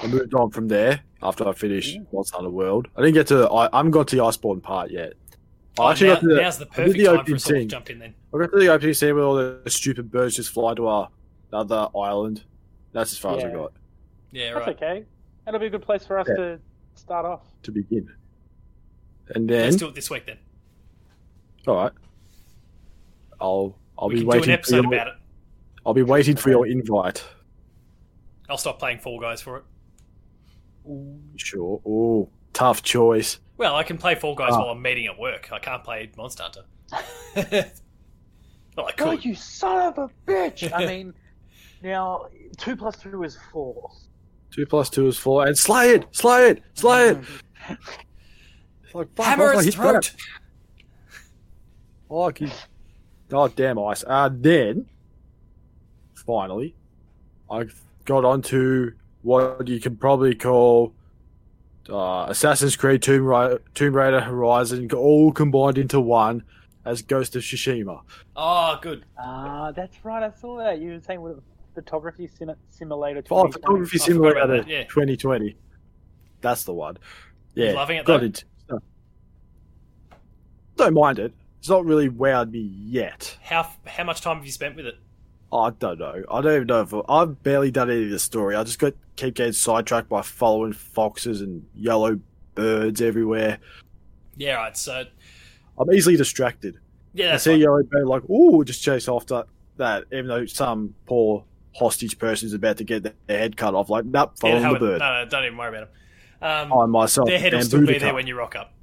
I moved on from there after I finished Monster Hunter World. I didn't get to. I, I haven't got to the Iceborne part yet. I Oh, actually now, got to the, now's the perfect the time for opening us all to jump in then. I got to the opening scene where all the stupid birds just fly to our another island. That's as far as I got Yeah, That's right. okay. That'll be a good place for us Yeah. to start off. to begin. And then, Let's do it this week then. All right, I'll I'll we be can do an waiting episode your, about it. I'll be waiting for your invite. I'll stop playing Fall Guys for it. Sure. Oh, tough choice. Well, I can play Fall Guys Ah. while I'm meeting at work. I can't play Monster Hunter. well, I could. you son of a bitch! I [LAUGHS] mean, now two plus two is four. Two plus two is four, and slay it, slay it, slay it. [LAUGHS] Like, Hammer off, I its throat. that. Fuck you. God damn ice. Uh, then, finally, I got onto what you can probably call uh, Assassin's Creed Tomb Raider, Tomb Raider Horizon, all combined into one as Ghost of Tsushima. Oh, good. Ah, that's right. I saw that. You were saying with photography sim- simulator. Oh, 2020. Photography Simulator about that, yeah. 2020. That's the one. Yeah, loving it, got though? it. Don't mind it. It's not really wowed me yet. How how much time have you spent with it? I don't know. I don't even know if I've barely done any of the story. I just got keep getting sidetracked by following foxes and yellow birds everywhere. Yeah, right. So I'm easily distracted. yeah, I see a fine. yellow bird, like, ooh, just chase after that. Even though some poor hostage person is about to get their head cut off, like, nope, follow Yeah, the bird. no, no, don't even worry about them. Um, I myself, their head will still be there when you rock up.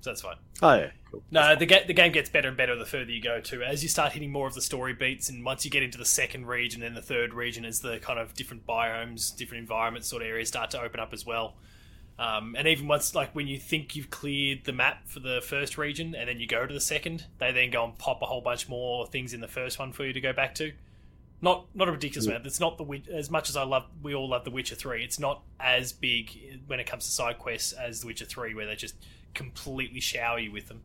So that's fine. Oh yeah, cool. No, the ga- the game gets better and better the further you go too. As you start hitting more of the story beats, and once you get into the second region and the third region, as the kind of different biomes, different environments, sort of areas start to open up as well. Um, and even once, like when you think you've cleared the map for the first region, and then you go to the second, they then go and pop a whole bunch more things in the first one for you to go back to. Not not a ridiculous amount. It's not the as much as I love. We all love The Witcher Three. It's not as big when it comes to side quests as The Witcher Three, where they just completely shower you with them.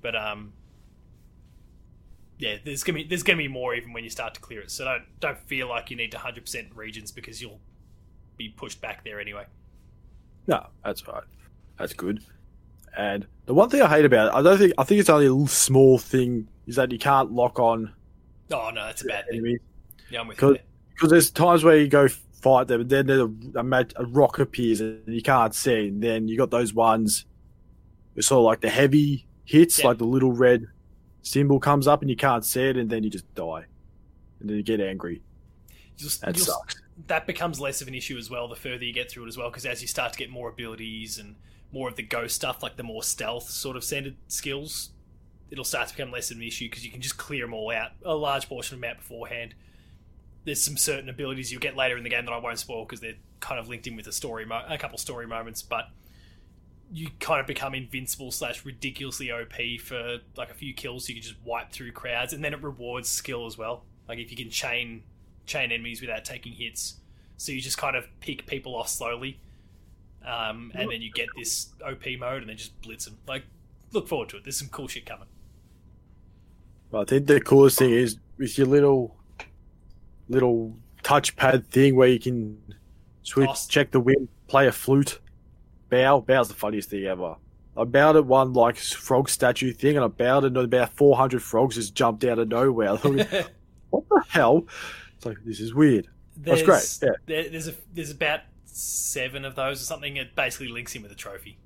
But um, yeah, there's gonna be there's gonna be more even when you start to clear it. So don't don't feel like you need to 100 percent regions because you'll be pushed back there anyway. No, that's right. That's good. And the one thing I hate about it, I don't think I think it's only a little small thing is that you can't lock on Oh no, that's a bad thing. Yeah, I'm with you. because there's times where you go fight them and then a, a, a rock appears and you can't see. And then you got those ones, with sort of like the heavy hits, Yeah. like the little red symbol comes up and you can't see it, and then you just die, and then you get angry. Just, That sucks. that becomes less of an issue as well the further you get through it as well because as you start to get more abilities and more of the ghost stuff like the more stealth sort of centered skills it'll start to become less of an issue because you can just clear them all out a large portion of them out beforehand there's some certain abilities you'll get later in the game that I won't spoil because they're kind of linked in with a story mo- a couple story moments but you kind of become invincible slash ridiculously OP for like a few kills so you can just wipe through crowds and then it rewards skill as well like if you can chain chain enemies without taking hits. So you just kind of pick people off slowly, um, and then you get this OP mode, and then just blitz them. Like, look forward to it. There's some cool shit coming. But I think the coolest thing is with your little little touchpad thing where you can switch, check the wind, play a flute. Bow, bow's the funniest thing ever. I bowed at one like frog statue thing, and I bowed and about four hundred frogs just jumped out of nowhere. [LAUGHS] What the hell? It's like this is weird. That's great, There's- yeah. There, there's a there's about seven of those or something. It basically links him with a trophy.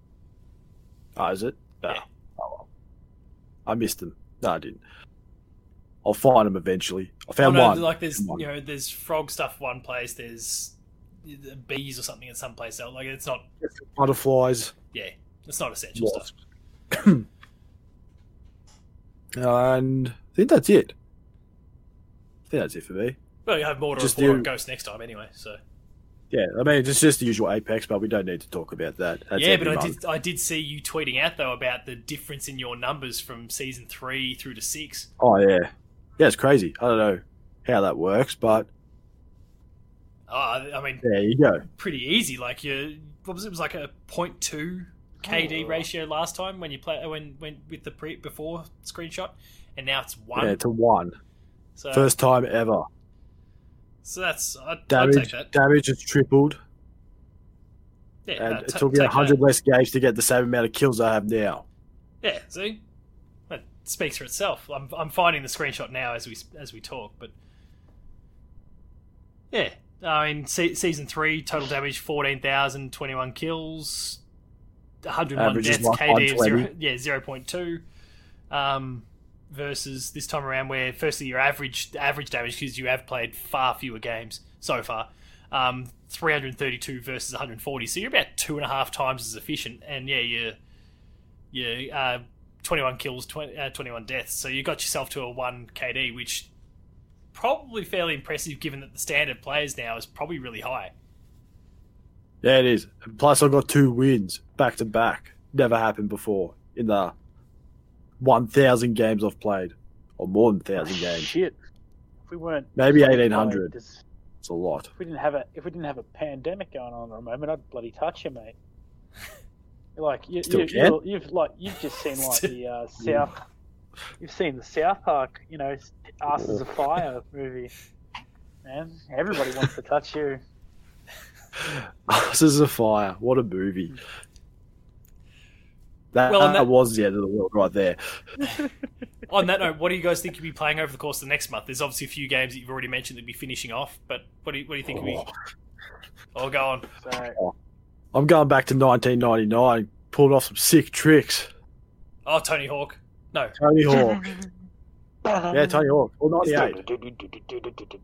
Oh, is it? No. Yeah. Ah, oh, well. I missed them. No, I didn't. I'll find them eventually. I found oh, no, one. Like there's One. you know there's frog stuff one place. There's bees or something in some place else. Like it's not Butterflies. yeah, it's not essential Wasps. stuff. [CLEARS THROAT] And I think that's it. I think that's it for me. Well, you have more to Just report do- on Ghost next time anyway. So Yeah, I mean it's just the usual Apex, but we don't need to talk about that. That's yeah, but I did I did see you tweeting out though about the difference in your numbers from season three through to six. Oh yeah, yeah, it's crazy. I don't know how that works, but Oh, I mean, there you go. pretty easy. Like you, what was it? It was like a 0.2 KD Oh. ratio last time when you play when when with the pre before screenshot, and now it's one. Yeah, to one. so First time ever. so that's I'd, I'd take Damage, that. damage has tripled, Yeah, and no, it took me a hundred less games to get the same amount of kills I have now. Yeah, see, that speaks for itself. I'm I'm finding the screenshot now as we as we talk, but yeah, I mean se- season three total damage 14,000, 21 kills, 101 Average deaths, KD of zero, yeah zero point two, um, versus this time around where firstly your average average damage because you have played far fewer games so far. Um, 332 versus 140, so you're about two and a half times as efficient, and yeah, you're yeah, uh, 21 kills, 20, uh, 21 deaths. So you got yourself to a 1 KD, which probably fairly impressive given that the standard players now is probably really high. Yeah, it is. Plus, I got two wins back to back. Never happened before in the one thousand games I've played, or more than thousand games. Shit. If we weren't Maybe 1800. just- It's a lot. If we didn't have a if we didn't have a pandemic going on at the moment, I'd bloody touch you, mate. [LAUGHS] Like you, Still you, can. you, you've like you've just seen like [LAUGHS] the uh, South. You've seen the South Park, you know, Asses of oh. Fire movie. Man, everybody wants to touch you. this is a fire. What a movie. Hmm. That, Well, that- was the end of the world right there. [LAUGHS] On that note, what do you guys think you'll be playing over the course of the next month? There's obviously a few games that you've already mentioned that will be finishing off, but what do you, what do you think will be? Oh. oh, go on. So oh. I'm going back to 1999, pulling off some sick tricks. Oh, Tony Hawk. No. Tony Hawk. [LAUGHS] yeah, Tony Hawk. Or 98.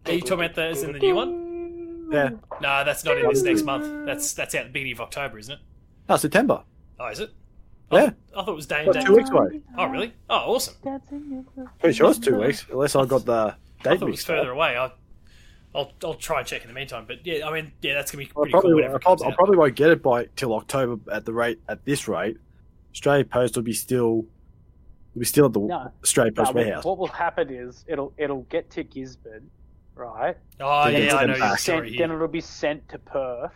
Are you talking about the, is it the new one? Yeah. No, that's not in this next month. That's that's out at the beginning of October, isn't it? No, September. Oh, is it? Yeah. I thought it was day and About date. two weeks away. Oh, really? Oh, awesome. Pretty sure it's two weeks, unless I got the I date thought it was mixed up. further away. I'll, I'll, I'll try and check in the meantime. But yeah, I mean, yeah, that's gonna be pretty cool. probably, Whenever I it comes prob- I probably won't get it by till October at the rate at this rate. Australia Post will be still will be still at the No. Australia No, Post what, warehouse. what will happen is it'll it'll get to Gisborne, right? Oh Then yeah, I know your story Sent, here. then it'll be sent to Perth,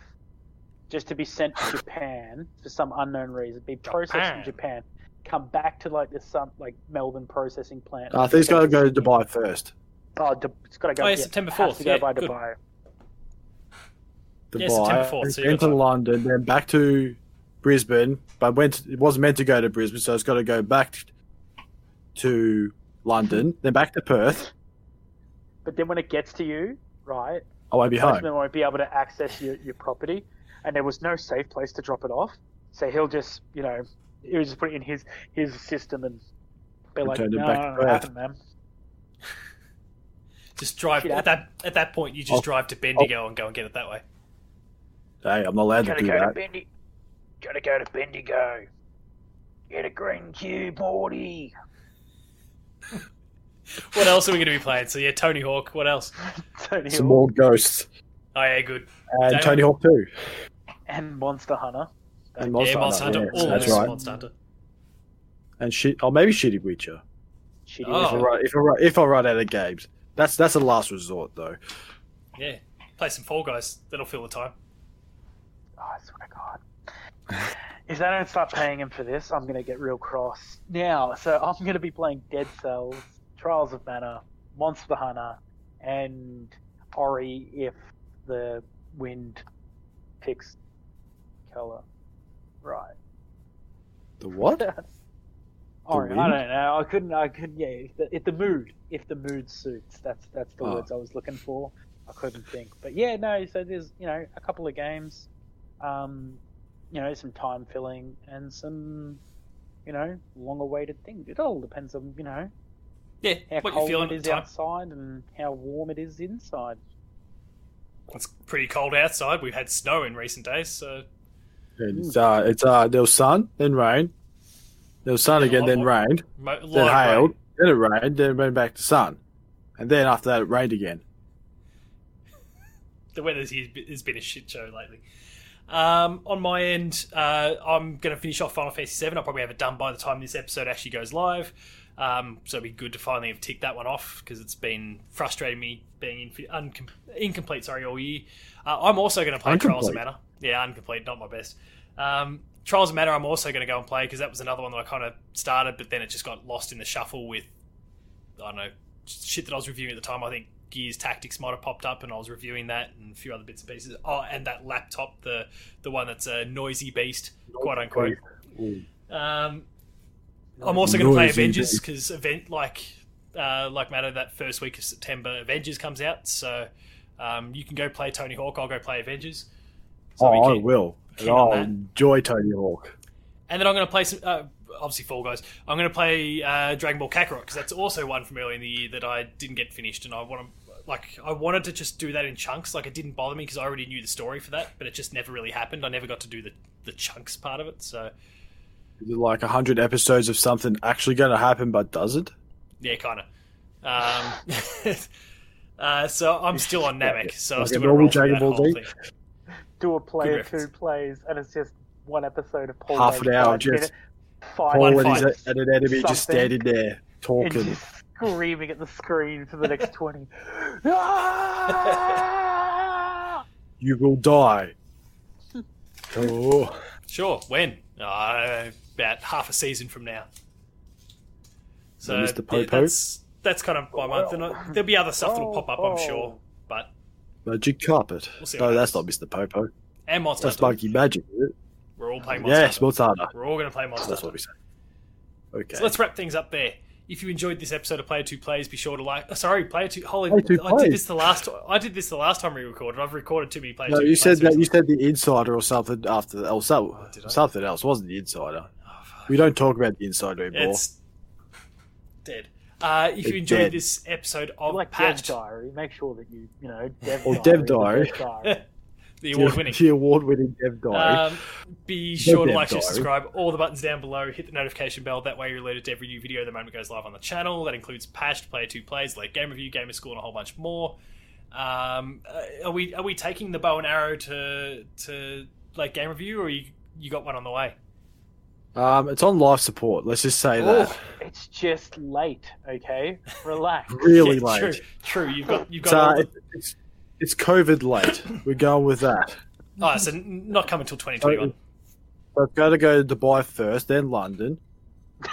just to be sent to Japan for some unknown reason. Be processed Japan. in Japan, come back to like this some like Melbourne processing plant. I think it's got to go to Dubai first. Oh, it's got to go. Oh, yeah, yeah, September 4th, to go yeah, by good. Dubai. Dubai, Yeah, September 4th, so you then got to time. London, then back to Brisbane, but went it wasn't meant to go to Brisbane, so it's got to go back to London, then back to Perth. But then when it gets to you, right, I won't be home. postman won't be able to access your, your property, and there was no safe place to drop it off. So he'll just, you know, he'll just put it in his his system and be like, no, back no, no, Perth." happened, man. Just drive Shit at that at that point. You just Oh. drive to Bendigo oh. and go and get it that way. Hey, I'm not allowed to do go to that. Bendigo. Gotta go to Bendigo. Get a green cube, Morty. What else are we going to be playing? So yeah, Tony Hawk. What else? [LAUGHS] Tony Some Hawk more ghosts Oh yeah, good. and Damn. Tony Hawk 2. and Monster Hunter. And yeah, Monster Hunter, Hunter. yes, All that's right. Monster Hunter. And shit, or oh, maybe Shitty Witcher. Shitty Oh. If, I run, if, I run, if I run out of games, that's that's a last resort though. Yeah, play some Fall Guys. That'll fill the time. Oh, I swear to God. if they don't start paying him for this, I'm going to get real cross. Now, so I'm going to be playing Dead Cells, Trials of Mana, Monster Hunter, and Ori if the wind picks color. Right. The what? [LAUGHS] Ori? I don't know. I couldn't. I couldn't. Yeah, if the, if the mood, if the mood suits, that's that's the Oh. words I was looking for. I couldn't think, but yeah, no. So there's you know a couple of games, um, you know, some time filling and some, you know, long awaited things. It all depends on you know Yeah, how what you're cold feeling it is time. outside and how warm it is inside. It's pretty cold outside. We've had snow in recent days, so it's uh, it's uh, there was sun, then rain. There was sun Yeah, again, then lot- rained, mo- then lot of rain. hailed, then it rained, then it went back to sun, and then after that it rained again. the weather has been a shit show lately. Um, on my end, uh, I'm going to finish off Final Fantasy VII. I'll probably have it done by the time this episode actually goes live. Um, so it'd be good to finally have ticked that one off because it's been frustrating me being uncom- incomplete. Sorry, all year. Uh, I'm also going to play Trials of Incomplete? Mana. Yeah, incomplete, not my best. Um, Trials of Mana, I'm also going to go and play because that was another one that I kind of started, but then it just got lost in the shuffle with I don't know shit that I was reviewing at the time. I think Gears Tactics might have popped up, and I was reviewing that and a few other bits and pieces. Oh, and that laptop, the the one that's a noisy beast, quote unquote. Um, I'm also going to play Avengers because event like uh, like matter that first week of September, Avengers comes out. So um, you can go play Tony Hawk. I'll go play Avengers. So Oh, I will. And I'll enjoy Tony Hawk. And then I'm going to play some, uh, obviously Fall Guys. I'm going to play uh, Dragon Ball Kakarot because that's also one from early in the year that I didn't get finished, and I want to like I wanted to just do that in chunks. Like it didn't bother me because I already knew the story for that, but it just never really happened. I never got to do the the chunks part of it. So Is it like hundred episodes of something actually going to happen, but does it? yeah, kind of. Um, [LAUGHS] uh, so I'm still on [LAUGHS] Namek, so I'm Like still a going to normal roll through Dragon that Ball whole Z? Do a player reference. two plays, and it's just one episode of Paul. Half an hour, just minute- five Paul and, his, and an enemy just Something. standing there talking. screaming at the screen for the next [LAUGHS] twenty. You will die. oh, Sure, when? Uh, about half a season from now. So Mr. yeah, Popo? that's that's kind of my month, and I, there'll be other stuff that'll pop up, I'm sure. But magic carpet. We'll no, that's not Mr. Popo. and Monster That's Hunter. Monkey Magic. Is it? We're all playing Monster Yes, Hunter. Monster Hunter. We're all going to play Monster That's Hunter. what we say. Okay. So let's wrap things up there. If you enjoyed this episode of Player Two Plays, be sure to like. uh, sorry, Player Two. Holy, Player Two I did this the last. I did this the last time we recorded. I've recorded too many Player no, Two. you said that you said the insider or something after or so, Oh, something else. Wasn't the insider. Fuck. We don't talk about the insider anymore. It's dead. Uh, if you It's enjoyed dead. this episode of like Dev Diary, make sure that you you know [LAUGHS] Dev Or Diary, Dev the Diary. [LAUGHS] The award winning. [LAUGHS] The award winning Dev Diary. Um, be sure to Dev like, share, Diary. subscribe. All the buttons down below. Hit the notification bell. That way you're alerted to every new video the moment it goes live on the channel. That includes patched player two plays, like game review, gamer school, and a whole bunch more. Um, uh, are we are we taking the bow and arrow to to like game review, or you you got one on the way? Um, it's on life support. Let's just say Oh, that. it's just late. Okay, relax. [LAUGHS] Really Yeah, late. True, true. You've got you've got. So, the- it's, it's COVID late. We're going with that. oh, so not coming till 2021. I've got to go to Dubai first, then London,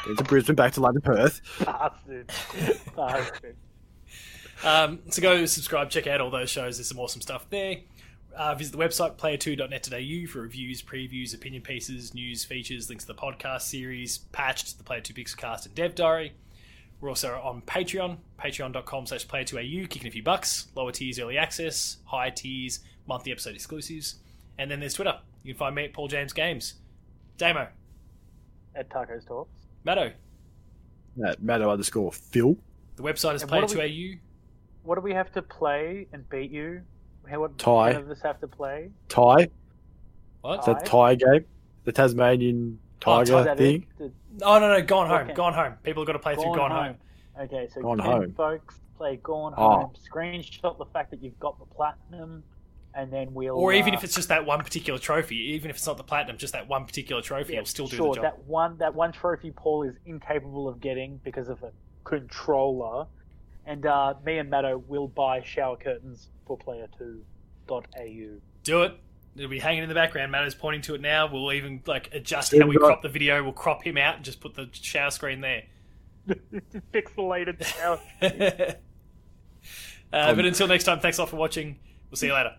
then to Brisbane, back to London, Perth. [LAUGHS] Bastard. Bastard. [LAUGHS] Um, so go subscribe, check out all those shows. There's some awesome stuff there. Uh, visit the website player2.net.au for reviews, previews, opinion pieces, news, features, links to the podcast series, patched, the Player 2 Pixelcast, and Dev Diary. We're also on Patreon, patreon.com slash player2au, kicking a few bucks. Lower tiers, early access. Higher tiers, monthly episode exclusives. And then there's Twitter. You can find me at Paul James Games. Damo, At Tacos Talks. Matto. At Matto underscore Phil. The website is And what do player2au. What do we have to play and beat you? How what Tie. none of us have to play? Tie. What? It's that Thai game. The Tasmanian Oh, tiger Is that thing. it? Oh, no, no, Gone Home. Okay. Gone Home. People have got to play through Gone Home. Okay, so Gone Home. folks play Gone Oh. Home. Screenshot the fact that you've got the platinum, and then we'll. Or even uh, if it's just that one particular trophy, even if it's not the platinum, just that one particular trophy, yeah, will still do sure, the job. that one that one trophy Paul is incapable of getting because of a controller, and uh, me and Matto will buy shower curtains for player two dot au. Do it. It'll be hanging in the background. Matto's pointing to it now. We'll even like adjust Yeah, how we we got- crop the video. We'll crop him out and just put the shower screen there. [LAUGHS] Pixelated shower. [LAUGHS] uh, but until next time, thanks a lot for watching. We'll see you later.